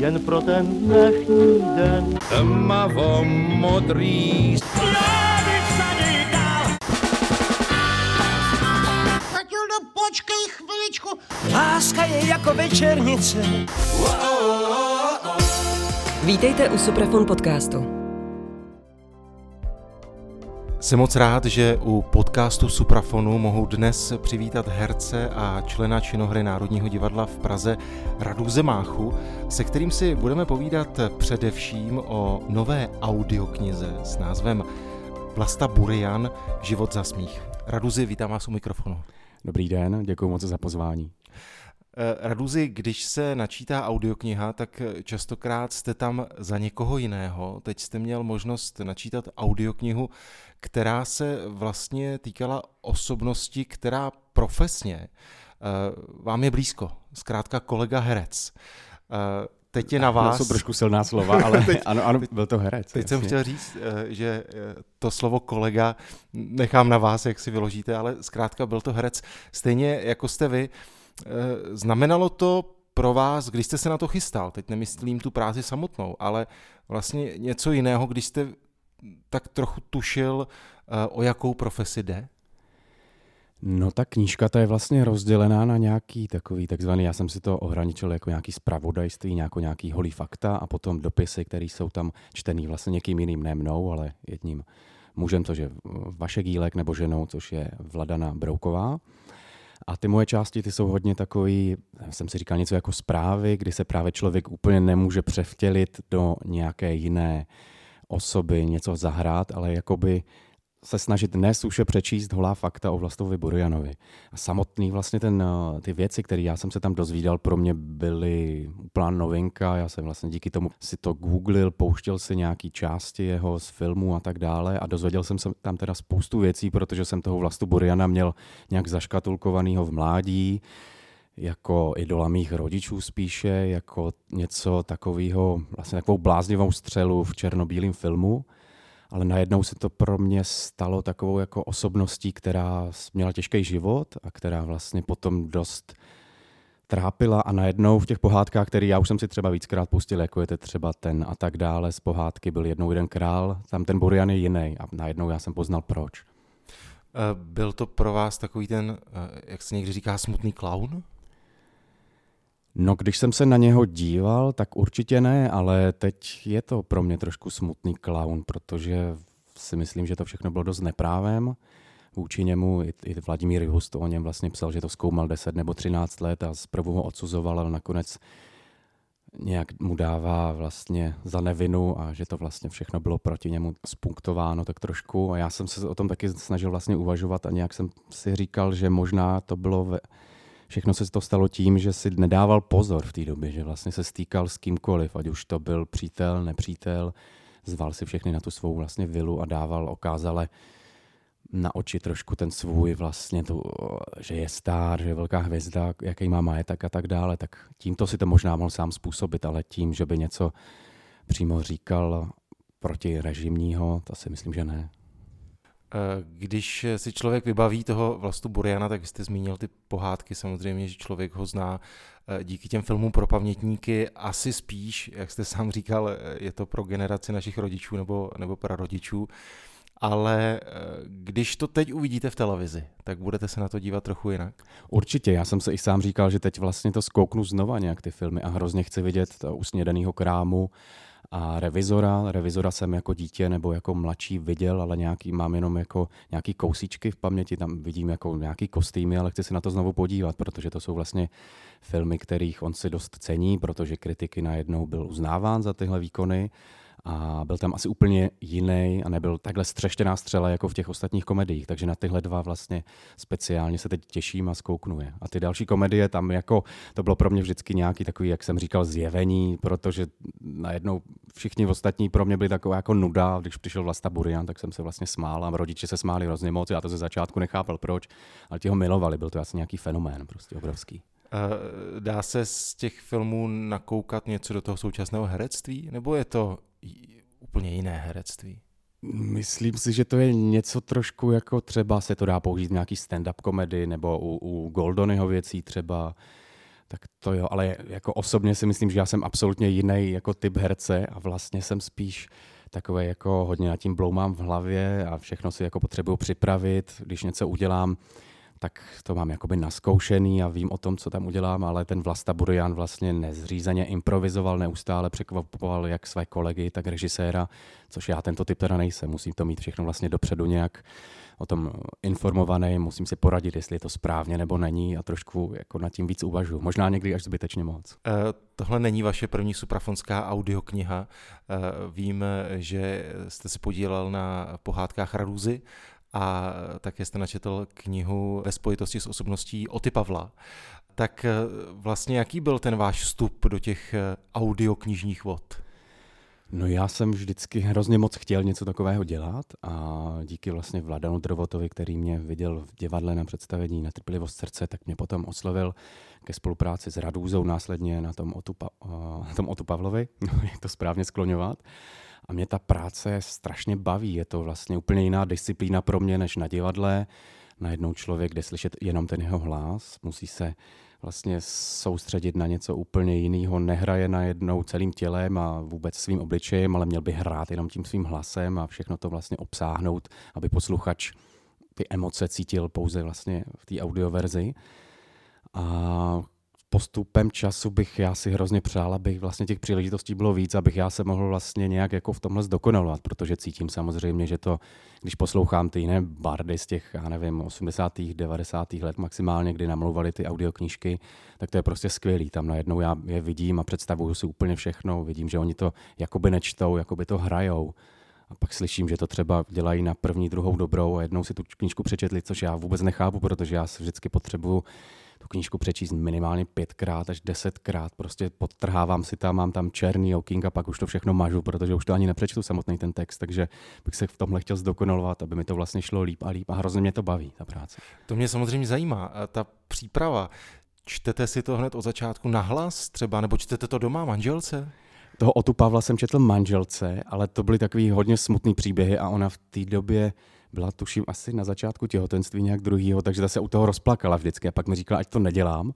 jen pro ten dnešní den. Tmavo modrý Matildo, počkej chviličku. Láska je jako večernice. Vítejte u Suprafon podcastu. Jsem moc rád, že u podcastu Suprafonu mohu dnes přivítat herce a člena činohry Národního divadla v Praze Radu Zemáchu, se kterým si budeme povídat především o nové audioknize s názvem Vlasta Burian Život za smích. Raduzi, vítám vás u mikrofonu. Dobrý den, děkuji moc za pozvání. Eh, Raduzi, když se načítá audiokniha, tak častokrát jste tam za někoho jiného. Teď jste měl možnost načítat audioknihu, která se vlastně týkala osobnosti, která profesně eh, vám je blízko. Zkrátka kolega herec. Eh, teď je na vás. To jsou trošku silná slova, ale teď, ano, ano, byl to herec. Teď jasně. jsem chtěl říct, že to slovo kolega nechám na vás, jak si vyložíte, ale zkrátka byl to herec. Stejně jako jste vy, Eh, znamenalo to pro vás, když jste se na to chystal, teď nemyslím tu práci samotnou, ale vlastně něco jiného, když jste tak trochu tušil, eh, o jakou profesi jde? No ta knížka ta je vlastně rozdělená na nějaký takový takzvaný, já jsem si to ohraničil jako nějaký spravodajství, nějako nějaký holý fakta a potom dopisy, které jsou tam čtený vlastně někým jiným, ne mnou, ale jedním mužem, což je Vašek Jílek, nebo ženou, což je Vladana Brouková. A ty moje části, ty jsou hodně takový, jsem si říkal něco jako zprávy, kdy se právě člověk úplně nemůže převtělit do nějaké jiné osoby, něco zahrát, ale jakoby se snažit nesúše přečíst holá fakta o Vlastovi Burjanovi. A samotný vlastně ten, eh, ty věci, které já jsem se tam dozvídal, pro mě byly úplná novinka. Já jsem vlastně díky tomu si to googlil, pouštěl si nějaký části jeho z filmu a tak dále a dozvěděl jsem se tam teda spoustu věcí, protože jsem toho Vlastu Burjana měl nějak zaškatulkovanýho v mládí jako idola mých rodičů spíše, jako něco takového, vlastně takovou bláznivou střelu v černobílém filmu ale najednou se to pro mě stalo takovou jako osobností, která měla těžký život a která vlastně potom dost trápila a najednou v těch pohádkách, které já už jsem si třeba víckrát pustil, jako je to třeba ten a tak dále, z pohádky byl jednou jeden král, tam ten Burian je jiný a najednou já jsem poznal proč. Eh, byl to pro vás takový ten, eh, jak se někdy říká, smutný klaun? No, když jsem se na něho díval, tak určitě ne, ale teď je to pro mě trošku smutný clown, protože si myslím, že to všechno bylo dost neprávem vůči němu. I, i Vladimír Just o něm vlastně psal, že to zkoumal 10 nebo 13 let a zprvu ho odsuzoval, ale nakonec nějak mu dává vlastně za nevinu a že to vlastně všechno bylo proti němu spunktováno tak trošku. A já jsem se o tom taky snažil vlastně uvažovat a nějak jsem si říkal, že možná to bylo ve, všechno se to stalo tím, že si nedával pozor v té době, že vlastně se stýkal s kýmkoliv, ať už to byl přítel, nepřítel, zval si všechny na tu svou vlastně vilu a dával okázale na oči trošku ten svůj vlastně, tu, že je star, že je velká hvězda, jaký má majetek a tak dále, tak tímto si to možná mohl sám způsobit, ale tím, že by něco přímo říkal proti režimního, to si myslím, že ne. Eh, když si člověk vybaví toho vlastu Buriana, tak jste zmínil ty pohádky, samozřejmě, že člověk ho zná eh, díky těm filmům pro pamětníky, asi spíš, jak jste sám říkal, eh, je to pro generaci našich rodičů nebo, nebo prarodičů, ale když to teď uvidíte v televizi, tak budete se na to dívat trochu jinak? Určitě, já jsem se i sám říkal, že teď vlastně to zkouknu znova nějak ty filmy a hrozně chci vidět usnědaného krámu, a revizora. Revizora jsem jako dítě nebo jako mladší viděl, ale nějaký, mám jenom jako nějaký kousíčky v paměti, tam vidím jako nějaký kostýmy, ale chci se na to znovu podívat, protože to jsou vlastně filmy, kterých on si dost cení, protože kritiky najednou byl uznáván za tyhle výkony a byl tam asi úplně jiný a nebyl takhle střeštěná střela jako v těch ostatních komediích, takže na tyhle dva vlastně speciálně se teď těším a zkouknuje. A ty další komedie tam jako, to bylo pro mě vždycky nějaký takový, jak jsem říkal, zjevení, protože najednou všichni ostatní pro mě byli taková jako nuda, když přišel Vlasta Burian, tak jsem se vlastně smál a rodiče se smáli hrozně moc, já to ze začátku nechápal proč, ale ti ho milovali, byl to asi nějaký fenomén prostě obrovský. Dá se z těch filmů nakoukat něco do toho současného herectví, nebo je to úplně jiné herectví? Myslím si, že to je něco trošku jako třeba se to dá použít v nějaký stand-up komedy nebo u, u Goldonyho věcí třeba. Tak to jo, ale jako osobně si myslím, že já jsem absolutně jiný jako typ herce a vlastně jsem spíš takové jako hodně nad tím bloumám v hlavě a všechno si jako potřebuju připravit, když něco udělám, tak to mám jakoby naskoušený a vím o tom, co tam udělám, ale ten Vlasta Burian vlastně nezřízeně improvizoval, neustále překvapoval jak své kolegy, tak režiséra, což já tento typ teda nejsem. Musím to mít všechno vlastně dopředu nějak o tom informovaný, musím si poradit, jestli je to správně nebo není a trošku jako nad tím víc uvažuji. Možná někdy až zbytečně moc. Uh, tohle není vaše první suprafonská audiokniha. Uh, vím, že jste se podílel na pohádkách Raruzy a také jste načetl knihu ve spojitosti s osobností Oty Pavla. Tak eh, vlastně jaký byl ten váš vstup do těch audioknižních vod? No já jsem vždycky hrozně moc chtěl něco takového dělat a díky vlastně Vladanu Drovotovi, který mě viděl v divadle na představení Netrpělivost srdce, tak mě potom oslovil ke spolupráci s Radůzou následně na tom Otu, pa, na tom Otu Pavlovi, jak to správně skloňovat. A mě ta práce strašně baví. Je to vlastně úplně jiná disciplína pro mě než na divadle. Najednou člověk jde slyšet jenom ten jeho hlas, musí se vlastně soustředit na něco úplně jiného, nehraje najednou celým tělem a vůbec svým obličejem, ale měl by hrát jenom tím svým hlasem a všechno to vlastně obsáhnout, aby posluchač ty emoce cítil pouze vlastně v té audioverzi. A postupem času bych já si hrozně přál, abych vlastně těch příležitostí bylo víc, abych já se mohl vlastně nějak jako v tomhle zdokonalovat, protože cítím samozřejmě, že to, když poslouchám ty jiné bardy z těch, já nevím, 80. 90. let maximálně, kdy namlouvali ty audioknížky, tak to je prostě skvělý. Tam najednou já je vidím a představuju si úplně všechno. Vidím, že oni to jakoby nečtou, jakoby to hrajou. A pak slyším, že to třeba dělají na první, druhou dobrou a jednou si tu knížku přečetli, což já vůbec nechápu, protože já si vždycky potřebuju tu knížku přečíst minimálně pětkrát až desetkrát. Prostě podtrhávám si tam, mám tam černý oking a pak už to všechno mažu, protože už to ani nepřečtu samotný ten text, takže bych se v tomhle chtěl zdokonalovat, aby mi to vlastně šlo líp a líp a hrozně mě to baví, ta práce. To mě samozřejmě zajímá, ta příprava. Čtete si to hned od začátku nahlas třeba, nebo čtete to doma manželce? Toho Otu Pavla jsem četl manželce, ale to byly takový hodně smutný příběhy a ona v té době byla tuším asi na začátku těhotenství nějak druhýho, takže ta se u toho rozplakala vždycky a pak mi říkala, ať to nedělám.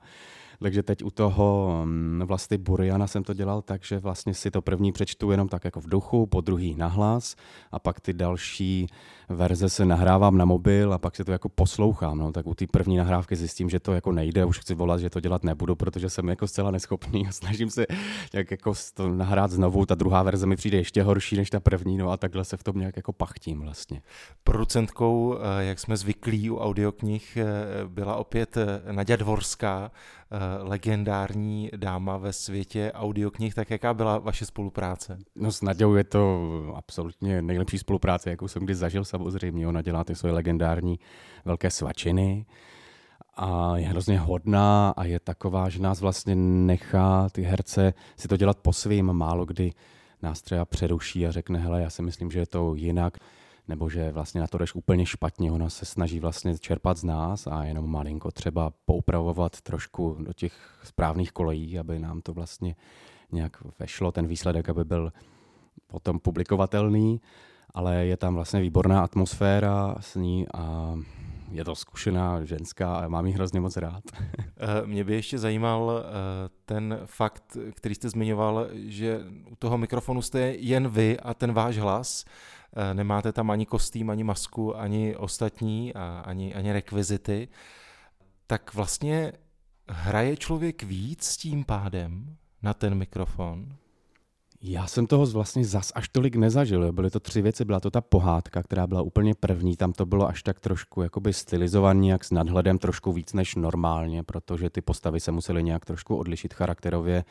Takže teď u toho mm, vlastně Buriana jsem to dělal tak, že vlastně si to první přečtu jenom tak jako v duchu, po druhý nahlas a pak ty další verze se nahrávám na mobil a pak si to jako poslouchám. No. Tak u té první nahrávky zjistím, že to jako nejde, už chci volat, že to dělat nebudu, protože jsem jako zcela neschopný a snažím se nějak jako to nahrát znovu. Ta druhá verze mi přijde ještě horší než ta první, no a takhle se v tom nějak jako pachtím vlastně. Producentkou, eh, jak jsme zvyklí u audioknih, eh, byla opět eh, Nadia Dvorská, legendární dáma ve světě audioknih. Tak jaká byla vaše spolupráce? No s Nadějou je to absolutně nejlepší spolupráce, jakou jsem kdy zažil samozřejmě. Ona dělá ty svoje legendární velké svačiny a je hrozně hodná a je taková, že nás vlastně nechá ty herce si to dělat po svým. Málo kdy nás třeba přeruší a řekne, hele, já si myslím, že je to jinak nebo že vlastně na to jdeš úplně špatně. Ona se snaží vlastně čerpat z nás a jenom malinko třeba poupravovat trošku do těch správných kolejí, aby nám to vlastně nějak vešlo, ten výsledek, aby byl potom publikovatelný ale je tam vlastně výborná atmosféra s ní a je to zkušená ženská a mám ji hrozně moc rád. Eh, mě by ještě zajímal eh, ten fakt, který jste zmiňoval, že u toho mikrofonu jste jen vy a ten váš hlas. Eh, nemáte tam ani kostým, ani masku, ani ostatní, a ani, ani rekvizity. Tak vlastně hraje člověk víc tím pádem na ten mikrofon? Já jsem toho vlastně zas až tolik nezažil. Byly to tři věci. Byla to ta pohádka, která byla úplně první. Tam to bylo až tak trošku jakoby stylizovaný, jak s nadhledem trošku víc než normálně, protože ty postavy se musely nějak trošku odlišit charakterově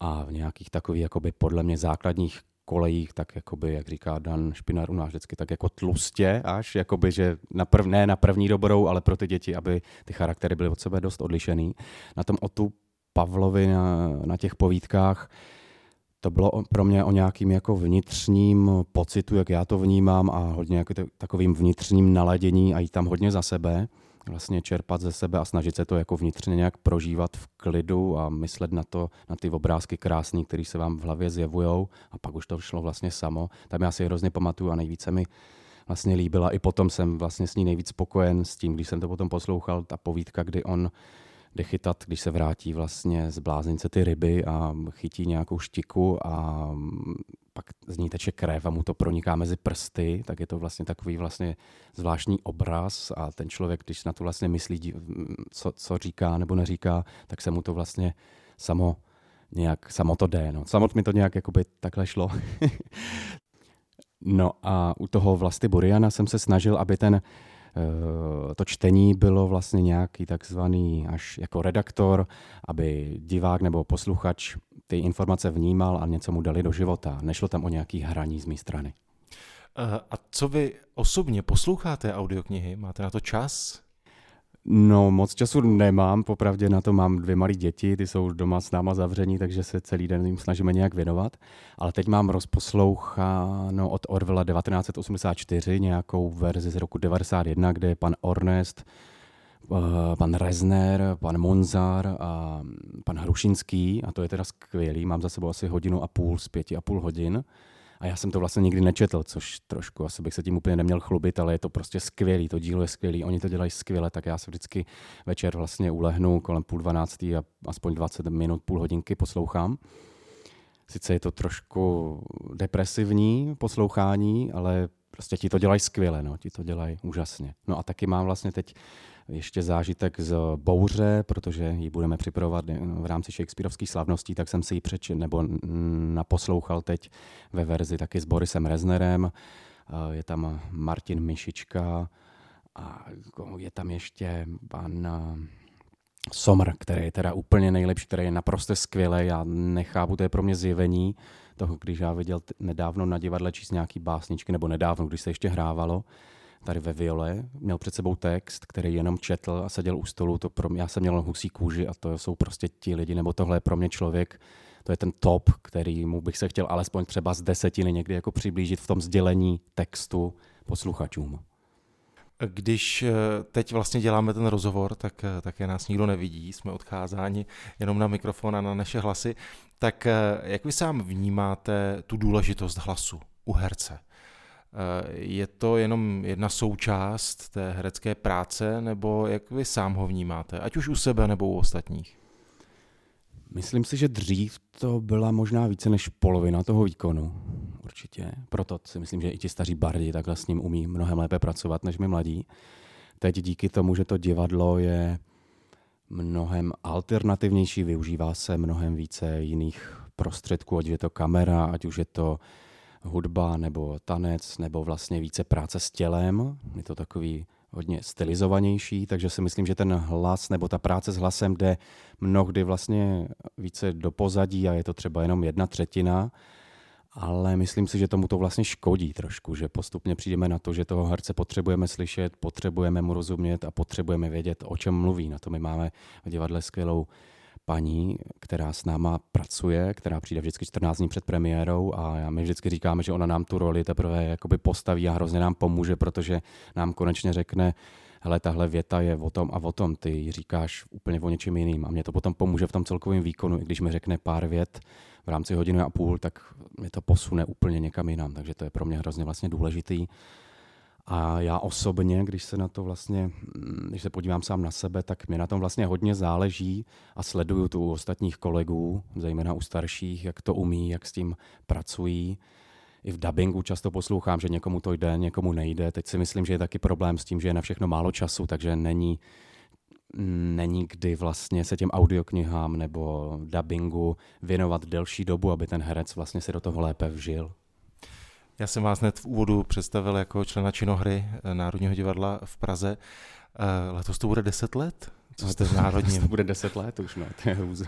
a v nějakých takových jakoby podle mě základních kolejích, tak jakoby, jak říká Dan Špinar u nás vždycky, tak jako tlustě až, jakoby, že na prv, ne na první dobrou, ale pro ty děti, aby ty charaktery byly od sebe dost odlišený. Na tom o tu Pavlovi na, na těch povídkách to bylo pro mě o nějakým jako vnitřním pocitu, jak já to vnímám a hodně jako takovým vnitřním naladění a jít tam hodně za sebe, vlastně čerpat ze sebe a snažit se to jako vnitřně nějak prožívat v klidu a myslet na to, na ty obrázky krásné, které se vám v hlavě zjevujou a pak už to šlo vlastně samo. Tam já si hrozně pamatuju a nejvíce mi vlastně líbila. I potom jsem vlastně s ní nejvíc spokojen s tím, když jsem to potom poslouchal, ta povídka, kdy on jde chytat, když se vrátí vlastně z bláznice ty ryby a chytí nějakou štiku a pak z ní teče krev a mu to proniká mezi prsty, tak je to vlastně takový vlastně zvláštní obraz a ten člověk, když na to vlastně myslí, co, co říká nebo neříká, tak se mu to vlastně samo nějak, samo to jde. No. Samot mi to nějak jakoby takhle šlo. no a u toho vlastně Buriana jsem se snažil, aby ten to čtení bylo vlastně nějaký takzvaný až jako redaktor, aby divák nebo posluchač ty informace vnímal a něco mu dali do života. Nešlo tam o nějaký hraní z mé strany. Eh, a co vy osobně posloucháte audioknihy? Máte na to čas? No, moc času nemám, popravdě na to mám dvě malé děti, ty jsou doma s náma zavření, takže se celý den jim snažíme nějak věnovat. Ale teď mám rozposloucháno od Orwella 1984 nějakou verzi z roku 91, kde je pan Ornest, eh, pan Rezner, pan Monzar a pan Hrušinský a to je teda skvělý. Mám za sebou asi hodinu a půl z pěti a půl hodin. A já jsem to vlastně nikdy nečetl, což trošku asi bych se tím úplně neměl chlubit, ale je to prostě skvělý, to dílo je skvělý, oni to dělají skvěle, tak já se vždycky večer vlastně ulehnu kolem půl dvanáctý a aspoň 20 minut, půl hodinky poslouchám. Sice je to trošku depresivní poslouchání, ale prostě ti to dělají skvěle, no, ti to dělají úžasně. No a taky mám vlastně teď ještě zážitek z Bouře, protože ji budeme připravovat v rámci Shakespeareovských slavností, tak jsem si ji přečet nebo naposlouchal teď ve verzi taky s Borisem Reznerem. Je tam Martin Mišička a je tam ještě pan Somr, který je teda úplně nejlepší, který je naprosto skvělý. Já nechápu, to je pro mě zjevení toho, když já viděl nedávno na divadle číst nějaký básničky, nebo nedávno, když se ještě hrávalo, tady ve Viole, měl před sebou text, který jenom četl a seděl u stolu, to pro mě, já jsem měl husí kůži a to jsou prostě ti lidi, nebo tohle je pro mě člověk, to je ten top, který mu bych se chtěl alespoň třeba z desetiny někdy jako přiblížit v tom sdělení textu posluchačům. Když eh, teď vlastně děláme ten rozhovor, tak, eh, tak je nás nikdo nevidí, jsme odcházáni jenom na mikrofon a na naše hlasy. Tak eh, jak vy sám vnímáte tu důležitost hlasu u herce? Eh, je to jenom jedna součást té herecké práce, nebo jak vy sám ho vnímáte, ať už u sebe nebo u ostatních? Myslím si, že dřív to byla možná více než polovina toho výkonu. Určitě. Proto si myslím, že i ti staří bardi takhle s ním umí mnohem lépe pracovat než my mladí. Teď díky tomu, že to divadlo je mnohem alternativnější, využívá se mnohem více jiných prostředků, ať je to kamera, ať už je to hudba nebo tanec nebo vlastně více práce s tělem. Je to takový hodně stylizovanější, takže si myslím, že ten hlas nebo ta práce s hlasem jde mnohdy vlastně více do pozadí a je to třeba jenom jedna třetina, ale myslím si, že tomu to vlastně škodí trošku, že postupně přijdeme na to, že toho herce potřebujeme slyšet, potřebujeme mu rozumět a potřebujeme vědět, o čem mluví. Na to my máme v divadle skvělou paní, která s náma pracuje, která přijde vždycky 14 dní před premiérou a my vždycky říkáme, že ona nám tu roli teprve jakoby postaví a hrozně nám pomůže, protože nám konečně řekne, hele, tahle věta je o tom a o tom, ty říkáš úplně o něčem jiným. A mě to potom pomůže v tom celkovém výkonu, i když mi řekne pár vět v rámci hodiny a půl, tak mě to posune úplně někam jinam. Takže to je pro mě hrozně vlastně důležitý. A já osobně, když se na to vlastně, mm, když se podívám sám na sebe, tak mi na tom vlastně hodně záleží a sleduju tu u ostatních kolegů, zejména u starších, jak to umí, jak s tím pracují. I v dubbingu často poslouchám, že někomu to jde, někomu nejde. Teď si myslím, že je taky problém s tím, že je na všechno málo času, takže není, není kdy vlastně se těm audioknihám nebo dubbingu věnovat delší dobu, aby ten herec vlastně se do toho lépe vžil. Já jsem vás hned v úvodu představil jako člena činohry eh, Národního divadla v Praze. Eh, letos to bude 10 let? Co jste v Národním? To bude 10 let už, no, to je hůza.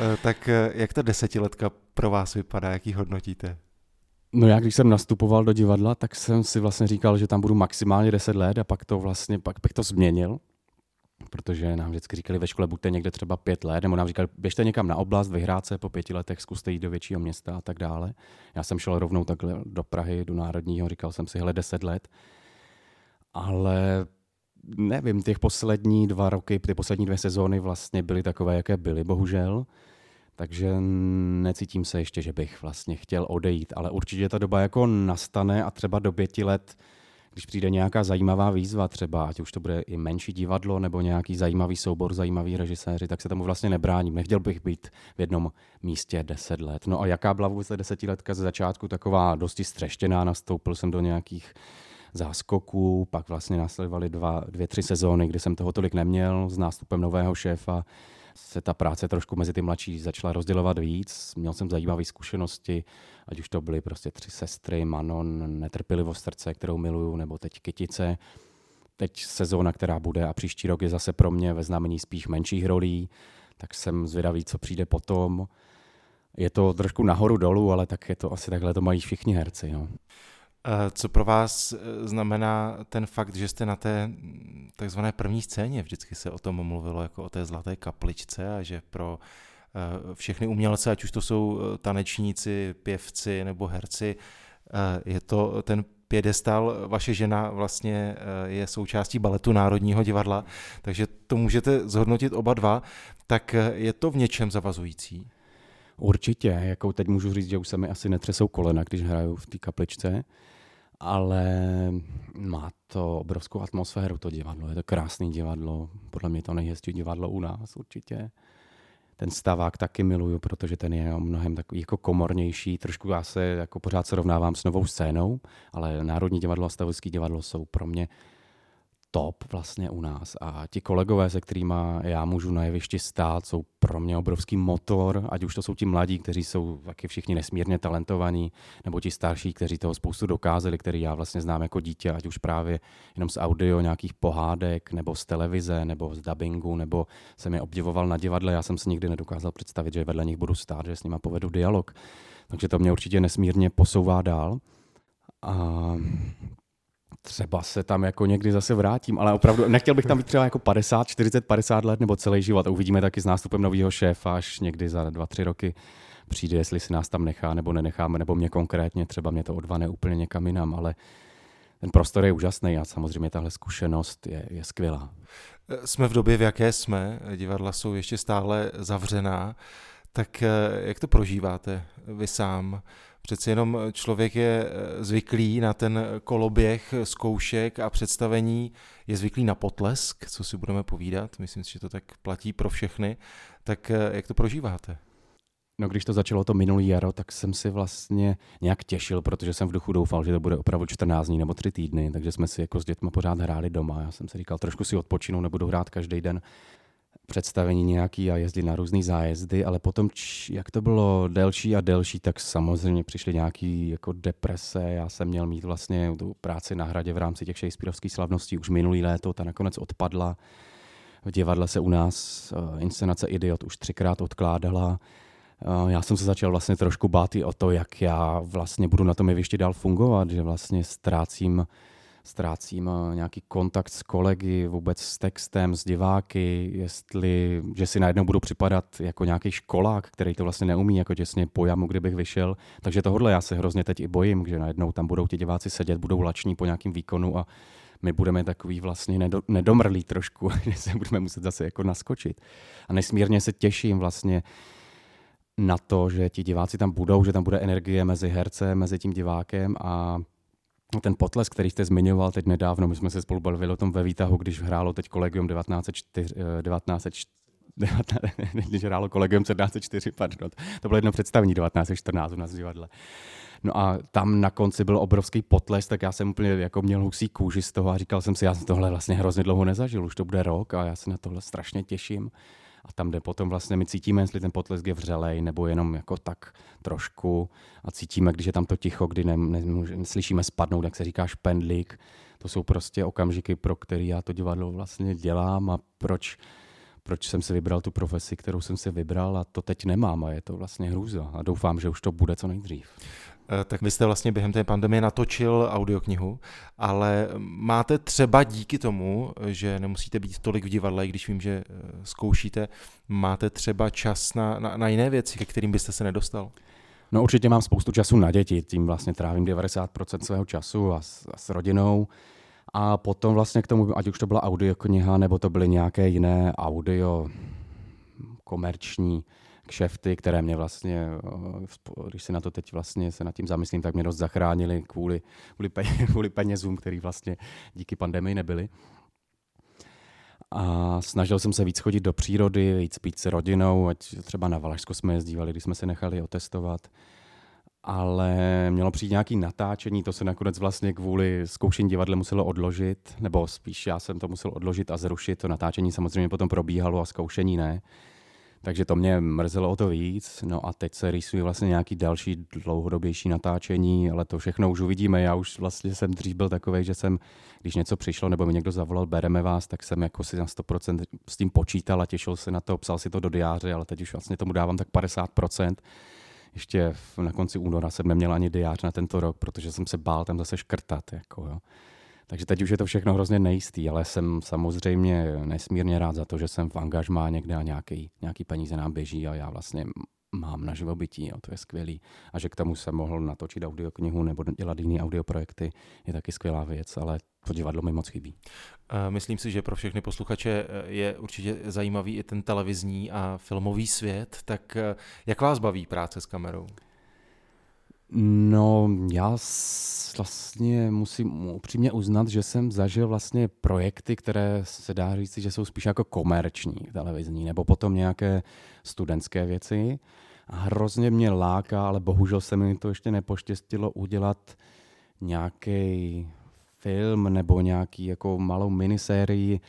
Eh, tak jak ta desetiletka pro vás vypadá, jak ji hodnotíte? No já, když jsem nastupoval do divadla, tak jsem si vlastně říkal, že tam budu maximálně 10 let a pak to vlastně, pak bych to změnil protože nám vždycky říkali ve škole, buďte někde třeba pět let, nebo nám říkali, běžte někam na oblast, vyhrát se po pěti letech, zkuste jít do většího města a tak dále. Já jsem šel rovnou takhle do Prahy, do Národního, říkal jsem si, hele, deset let. Ale nevím, těch poslední dva roky, ty poslední dvě sezóny vlastně byly takové, jaké byly, bohužel. Takže necítím se ještě, že bych vlastně chtěl odejít, ale určitě ta doba jako nastane a třeba do pěti let když přijde nějaká zajímavá výzva třeba, ať už to bude i menší divadlo nebo nějaký zajímavý soubor, zajímavý režiséři, tak se tomu vlastně nebráním. Nechtěl bych být v jednom místě deset let. No a jaká byla vůbec desetiletka ze začátku taková dosti střeštěná, nastoupil jsem do nějakých záskoků, pak vlastně následovaly dva, dvě, tři sezóny, kdy jsem toho tolik neměl s nástupem nového šéfa se ta práce trošku mezi ty mladší začala rozdělovat víc. Měl jsem zajímavé zkušenosti, ať už to byly prostě tři sestry, Manon, Netrpělivost srdce, kterou miluju, nebo teď Kytice. Teď sezóna, která bude a příští rok je zase pro mě ve znamení spíš menších rolí, tak jsem zvědavý, co přijde potom. Je to trošku nahoru dolů, ale tak je to asi takhle to mají všichni herci. No. Eh, co pro vás eh, znamená ten fakt, že jste na té mm, takzvané první scéně? Vždycky se o tom mluvilo jako o té zlaté kapličce a že pro eh, všechny umělce, ať už to jsou tanečníci, pěvci nebo herci, je to ten pědestal, vaše žena vlastně je součástí baletu Národního divadla, takže to můžete zhodnotit oba dva, tak je to v něčem zavazující? Určitě, jako teď můžu říct, že už se mi asi netřesou kolena, když hraju v té kapličce, ale má to obrovskou atmosféru, to divadlo. Je to krásné divadlo, podle mě to nejhezčí divadlo u nás určitě. Ten stavák taky miluju, protože ten je mnohem takový jako komornější. Trošku já se jako pořád srovnávám s novou scénou, ale Národní divadlo a Stavovský divadlo jsou pro mě top vlastně u nás. A ti kolegové, se kterými já můžu na jevišti stát, jsou pro mě obrovský motor, ať už to jsou ti mladí, kteří jsou taky všichni nesmírně talentovaní, nebo ti starší, kteří toho spoustu dokázali, který já vlastně znám jako dítě, ať už právě jenom z audio nějakých pohádek, nebo z televize, nebo z dubbingu, nebo jsem je obdivoval na divadle. Já jsem si nikdy nedokázal představit, že vedle nich budu stát, že s nima povedu dialog. Takže to mě určitě nesmírně posouvá dál. A třeba se tam jako někdy zase vrátím, ale opravdu nechtěl bych tam být třeba jako 50, 40, 50 let nebo celý život. A uvidíme taky s nástupem nového šéfa, až někdy za dva, tři roky přijde, jestli si nás tam nechá nebo nenecháme, nebo mě konkrétně, třeba mě to odvane úplně někam jinam, ale ten prostor je úžasný a samozřejmě tahle zkušenost je, je skvělá. Jsme v době, v jaké jsme, divadla jsou ještě stále zavřená, tak eh, jak to prožíváte vy sám? Přeci jenom člověk je eh, zvyklý na ten koloběh zkoušek a představení, je zvyklý na potlesk, co si budeme povídat, myslím si, že to tak platí pro všechny. Tak eh, jak to prožíváte? No když to začalo to minulý jaro, tak jsem si vlastně nějak těšil, protože jsem v duchu doufal, že to bude opravdu 14 dní nebo 3 týdny, takže jsme si jako s dětmi pořád hráli doma. Já jsem si říkal, trošku si odpočinu, nebudu hrát každý den představení nějaký a jezdit na různé zájezdy, ale potom, jak to bylo delší a delší, tak samozřejmě přišly nějaké jako deprese. Já jsem měl mít vlastně tu práci na hradě v rámci těch Shakespeareovských slavností už minulý léto, ta nakonec odpadla. V divadle se u nás uh, inscenace Idiot už třikrát odkládala. Uh, já jsem se začal vlastně trošku bát i o to, jak já vlastně budu na tom jevišti dál fungovat, že vlastně ztrácím ztrácím eh, nějaký kontakt s kolegy, vůbec s textem, s diváky, jestli, že si najednou budu připadat jako nějaký školák, který to vlastně neumí jako těsně po jamu, kdybych vyšel. Takže tohle já se hrozně teď i bojím, že najednou tam budou ti diváci sedět, budou lační po nějakým výkonu a my budeme takový vlastně nedo, nedomrlí trošku, že se budeme muset zase jako naskočit. A nesmírně se těším vlastně na to, že ti diváci tam budou, že tam bude energie mezi hercem, mezi tím divákem a ten potlesk, který jste zmiňoval teď nedávno, my jsme se spolu bavili o tom ve výtahu, když hrálo teď kolegium 1904, 1904 když hrálo kolegium 1704, pardon, to bylo jedno představení 1914 u nás v divadle. No a tam na konci byl obrovský potles, tak já jsem úplně jako měl husí kůži z toho a říkal jsem si, já jsem tohle vlastně hrozně dlouho nezažil, už to bude rok a já se na tohle strašně těším. A tam, kde potom vlastně my cítíme, jestli ten potlesk je vřelej, nebo jenom jako tak trošku. A cítíme, když je tam to ticho, kdy ne, ne, neslyšíme spadnout, jak se říká špendlík. To jsou prostě okamžiky, pro který já to divadlo vlastně dělám a proč, proč jsem si vybral tu profesi, kterou jsem si vybral a to teď nemám a je to vlastně hrůza. A doufám, že už to bude co nejdřív. Eh, tak vy jste vlastně během té pandemie natočil audioknihu, ale máte třeba díky tomu, že nemusíte být tolik v divadle, když vím, že eh, zkoušíte, máte třeba čas na, na, na jiné věci, ke kterým byste se nedostal? No určitě mám spoustu času na děti, tím vlastně trávím 90% svého času a s, a s rodinou. A potom vlastně k tomu, ať už to byla audiokniha, nebo to byly nějaké jiné audio komerční kšefty, které mě vlastně, eh, když se na to teď vlastně se nad tím zamyslím, tak mě dost zachránili kvůli, kvůli, kvůli penězům, který vlastně díky pandemii nebyly. A snažil jsem se víc chodit do přírody, víc být s rodinou, ať třeba na Valašsko jsme jezdívali, když jsme se nechali otestovat. Ale mělo přijít nějaký natáčení, to se nakonec vlastně kvůli zkoušení divadle muselo odložit, nebo spíš já jsem to musel odložit a zrušit. To natáčení samozřejmě potom probíhalo a zkoušení ne. Takže to mě mrzelo o to víc. No a teď se rýsují vlastně nějaký další dlouhodobější natáčení, ale to všechno už uvidíme. Já už vlastně jsem dřív byl takový, že jsem, když něco přišlo nebo mi někdo zavolal, bereme vás, tak jsem jako si na 100% s tím počítal a těšil se na to, psal si to do diáře, ale teď už vlastně tomu dávám tak 50%. Ještě na konci února jsem neměl ani diář na tento rok, protože jsem se bál tam zase škrtat. Jako, jo. Takže teď už je to všechno hrozně nejistý, ale jsem samozřejmě nesmírně rád za to, že jsem v angažmá někde a nějaký, nějaký peníze nám běží a já vlastně mám na živobytí, jo, to je skvělý. A že k tomu jsem mohl natočit audioknihu nebo dělat jiné audioprojekty, je taky skvělá věc, ale to divadlo mi moc chybí. Myslím si, že pro všechny posluchače eh, je určitě zajímavý i ten televizní a filmový svět, tak eh, jak vás baví práce s kamerou? No, já vlastně musím upřímně uznat, že jsem zažil vlastně projekty, které se dá říct, že jsou spíš jako komerční televizní, nebo potom nějaké studentské věci. A hrozně mě láká, ale bohužel se mi to ještě nepoštěstilo udělat nějaký film nebo nějaký jako malou minisérii,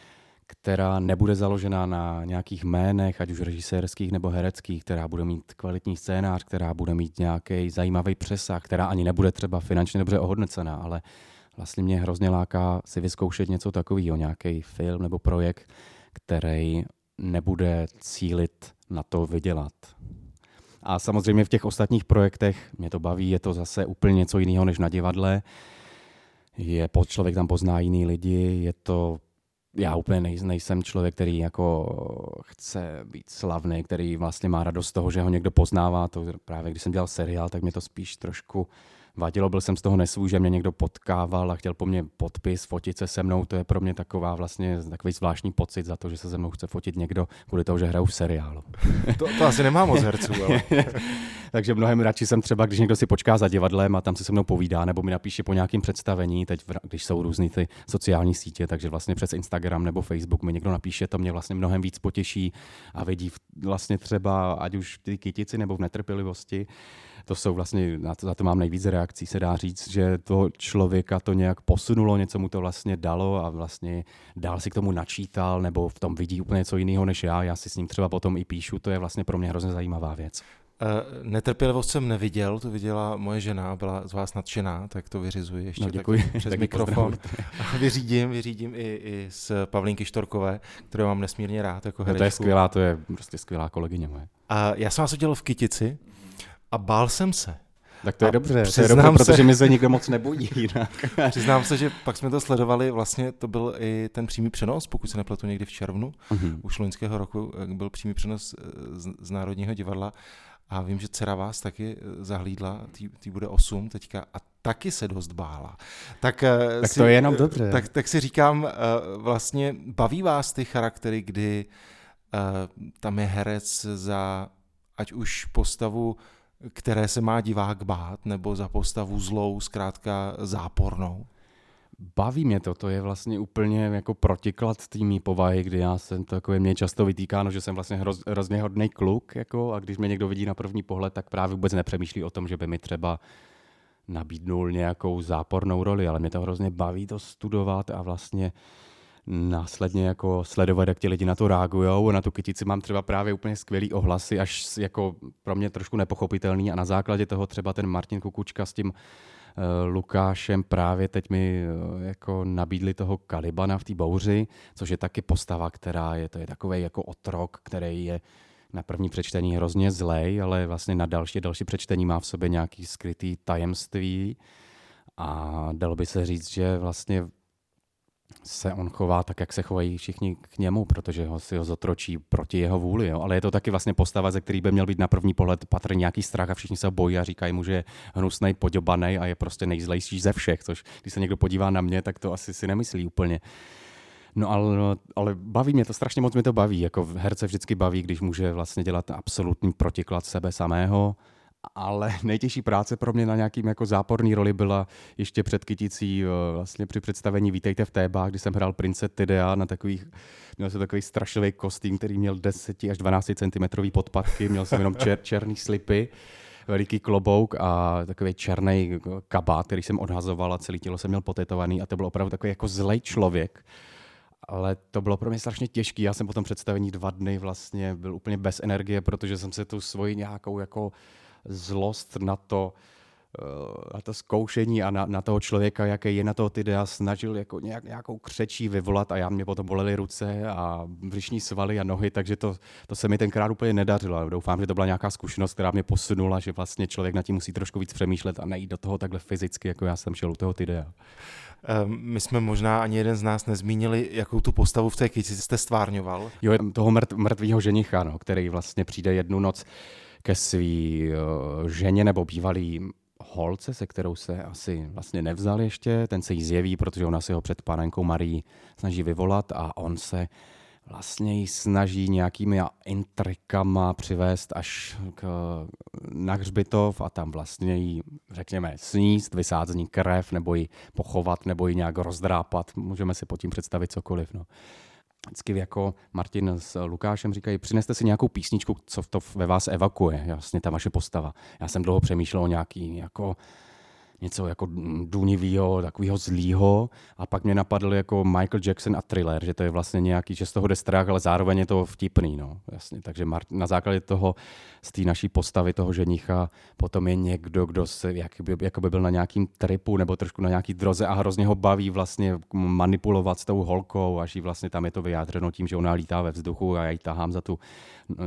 která nebude založená na nějakých jménech, ať už režisérských nebo hereckých, která bude mít kvalitní scénář, která bude mít nějaký zajímavý přesah, která ani nebude třeba finančně dobře ohodnocená, ale vlastně mě hrozně láká si vyzkoušet něco takového, nějaký film nebo projekt, který nebude cílit na to vydělat. A samozřejmě v těch ostatních projektech mě to baví, je to zase úplně něco jiného než na divadle. Je, člověk tam pozná jiný lidi, je to já úplně nej, nejsem člověk, který jako chce být slavný, který vlastně má radost z toho, že ho někdo poznává. To právě když jsem dělal seriál, tak mě to spíš trošku vadilo, byl jsem z toho nesvůj, že mě někdo potkával a chtěl po mně podpis, fotit se se mnou, to je pro mě taková vlastně takový zvláštní pocit za to, že se se mnou chce fotit někdo kvůli toho, že hraju v seriálu. To, to asi nemá moc herců, ale... Takže mnohem radši jsem třeba, když někdo si počká za divadlem a tam se se mnou povídá, nebo mi napíše po nějakém představení, teď když jsou různé ty sociální sítě, takže vlastně přes Instagram nebo Facebook mi někdo napíše, to mě vlastně mnohem víc potěší a vidí vlastně třeba, ať už té kytici nebo v netrpělivosti, to jsou vlastně, na to, za to mám nejvíc reakcí, se dá říct, že to člověka to nějak posunulo, něco mu to vlastně dalo a vlastně dál si k tomu načítal, nebo v tom vidí úplně něco jiného než já. Já si s ním třeba potom i píšu, to je vlastně pro mě hrozně zajímavá věc. Uh, netrpělivost jsem neviděl, to viděla moje žena, byla z vás nadšená, tak to vyřizuji ještě no, děkuji. Tak přes mikrofon. A vyřídím, vyřídím i, i s Pavlínky Štorkové, které mám nesmírně rád jako herečku. No to je skvělá, to je prostě skvělá kolegyně moje. A já jsem vás udělal v Kytici a bál jsem se. Tak to je a dobře, to je dobře, se, protože mi se nikdo moc nebojí jinak. přiznám se, že pak jsme to sledovali, vlastně to byl i ten přímý přenos, pokud se nepletu někdy v červnu, uh-huh. už loňského roku eh, byl přímý přenos eh, z, z Národního divadla a vím, že dcera vás taky eh, zahlídla, tý, tý bude 8 teďka a taky se dost bála. Tak, tak si, to je jenom dobře. Tak, tak si říkám, vlastně baví vás ty charaktery, kdy tam je herec za ať už postavu, které se má divák bát, nebo za postavu zlou, zkrátka zápornou? Baví mě to, to je vlastně úplně jako protiklad tými povahy, kdy já jsem to jako mě často vytýkáno, že jsem vlastně hroz, hrozně hodný kluk jako, a když mě někdo vidí na první pohled, tak právě vůbec nepřemýšlí o tom, že by mi třeba nabídnul nějakou zápornou roli, ale mě to hrozně baví to studovat a vlastně následně jako sledovat, jak ti lidi na to reagují. Na tu kytici mám třeba právě úplně skvělý ohlasy, až jako pro mě trošku nepochopitelný a na základě toho třeba ten Martin Kukučka s tím uh, Lukášem právě teď mi uh, jako nabídli toho Kalibana v té bouři, což je taky postava, která je, to je takový jako otrok, který je na první přečtení hrozně zlej, ale vlastně na další další přečtení má v sobě nějaký skrytý tajemství. A dalo by se říct, že vlastně se on chová tak, jak se chovají všichni k němu, protože ho si ho zotročí proti jeho vůli. Jo? Ale je to taky vlastně postava, ze který by měl být na první pohled patrný nějaký strach a všichni se bojí a říkají mu, že je hnusný, poděbaný a je prostě nejzlejší ze všech, což když se někdo podívá na mě, tak to asi si nemyslí úplně. No ale, ale baví mě to, strašně moc mě to baví. Jako herce vždycky baví, když může vlastně dělat absolutní protiklad sebe samého. Ale nejtěžší práce pro mě na nějakým jako záporný roli byla ještě před kytící eh, vlastně při představení Vítejte v Tébách, kdy jsem hrál prince Tidea na takových, měl jsem takový strašlivý kostým, který měl 10 až 12 cm podpatky, měl jsem jenom čer, černý slipy veliký klobouk a takový černý kabát, který jsem odhazoval a celé tělo jsem měl potetovaný a to byl opravdu takový jako zlej člověk. Ale to bylo pro mě strašně těžké. Já jsem po tom představení dva dny vlastně byl úplně bez energie, protože jsem se tu svoji nějakou jako zlost na to, eh, na to zkoušení a na, na toho člověka, jaký je na toho idea, snažil jako nějak, nějakou křečí vyvolat a já mě potom bolely ruce a břišní svaly a nohy, takže to, to se mi tenkrát úplně nedařilo. Doufám, že to byla nějaká zkušenost, která mě posunula, že vlastně člověk na tím musí trošku víc přemýšlet a nejít do toho takhle fyzicky, jako já jsem šel u toho idea. Ehm, my jsme možná ani jeden z nás nezmínili, jakou tu postavu v té kyci jste stvárňoval. Jo, toho mrt, mrtvého ženicha, no, který vlastně přijde jednu noc ke svý uh, ženě nebo bývalý holce, se kterou se asi vlastně nevzal ještě. Ten se jí zjeví, protože ona si ho před panenkou Marí snaží vyvolat a on se vlastně ji snaží nějakými intrikama přivést až k, na hřbitov a tam vlastně jí, řekněme, sníst, vysát z ní krev, nebo ji pochovat, nebo ji nějak rozdrápat. Můžeme si pod tím představit cokoliv. No vždycky jako Martin s Lukášem říkají, přineste si nějakou písničku, co to ve vás evakuje, vlastně ta vaše postava. Já jsem dlouho přemýšlel o nějaký jako něco jako důnivého, takového zlýho a pak mě napadl jako Michael Jackson a Thriller, že to je vlastně nějaký, že z toho jde strach, ale zároveň je to vtipný, no, jasně. Takže na základě toho, z té naší postavy toho ženicha, potom je někdo, kdo se, jako by byl na nějakým tripu nebo trošku na nějaký droze a hrozně ho baví vlastně manipulovat s tou holkou, až jí vlastně tam je to vyjádřeno tím, že ona lítá ve vzduchu a já ji tahám za tu,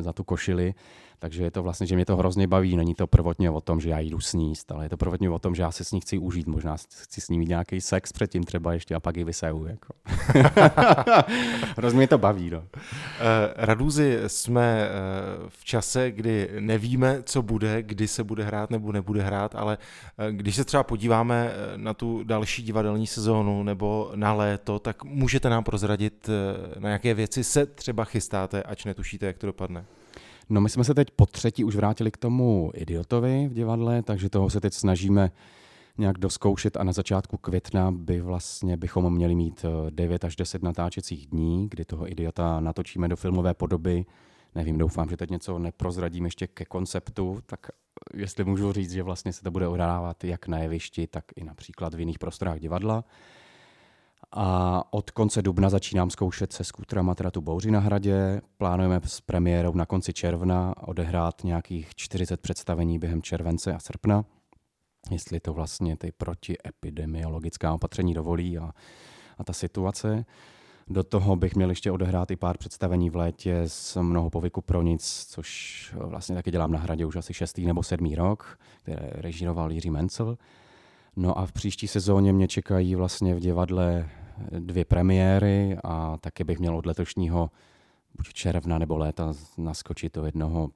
za tu košili. Takže je to vlastně, že mě to hrozně baví. Není to prvotně o tom, že já jdu sníst, ale je to prvotně o tom, že já se s ní chci užít. Možná chci s ní mít nějaký sex předtím třeba ještě a pak ji vyseju. Jako. hrozně mě to baví. No. Uh, Radůzi, jsme uh, v čase, kdy nevíme, co bude, kdy se bude hrát nebo nebude hrát, ale uh, když se třeba podíváme na tu další divadelní sezónu nebo na léto, tak můžete nám prozradit, na jaké věci se třeba chystáte, ač netušíte, jak to dopadne. No my jsme se teď po třetí už vrátili k tomu idiotovi v divadle, takže toho se teď snažíme nějak doskoušet a na začátku května by vlastně bychom měli mít 9 eh, až 10 natáčecích dní, kdy toho idiota natočíme do filmové podoby. Nevím, doufám, že teď něco neprozradím ještě ke konceptu, tak eh, jestli můžu říct, že vlastně se to bude odhrávat jak na jevišti, tak i například v jiných prostorách divadla. A od konce dubna začínám zkoušet se skútrama teda tu bouři na hradě. Plánujeme s premiérou na konci června odehrát nějakých 40 představení během července a srpna, jestli to vlastně ty protiepidemiologická opatření dovolí a, a ta situace. Do toho bych měl ještě odehrát i pár představení v létě z mnoho povyku pro nic, což vlastně taky dělám na hradě už asi šestý nebo sedmý rok, které režíroval Jiří Mencel. No a v příští sezóně mě čekají vlastně v divadle dvě premiéry a taky bych měl od letošního buď června nebo léta naskočit do jednoho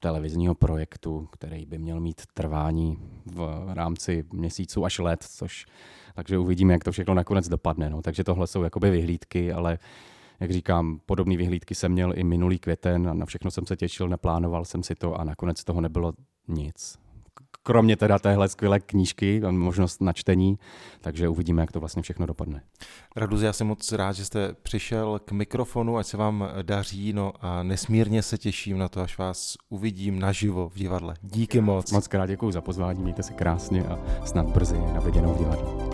televizního projektu, který by měl mít trvání v rámci měsíců až let, což takže uvidíme, jak to všechno nakonec dopadne. No. Takže tohle jsou jakoby vyhlídky, ale jak říkám, podobné vyhlídky jsem měl i minulý květen a na všechno jsem se těšil, naplánoval jsem si to a nakonec toho nebylo nic kromě teda téhle skvělé knížky, možnost načtení, takže uvidíme, jak to vlastně všechno dopadne. Raduz, já jsem moc rád, že jste přišel k mikrofonu, ať se vám daří, no a nesmírně se těším na to, až vás uvidím naživo v divadle. Díky moc. Moc krát děkuji za pozvání, mějte se krásně a snad brzy na viděnou v divadle.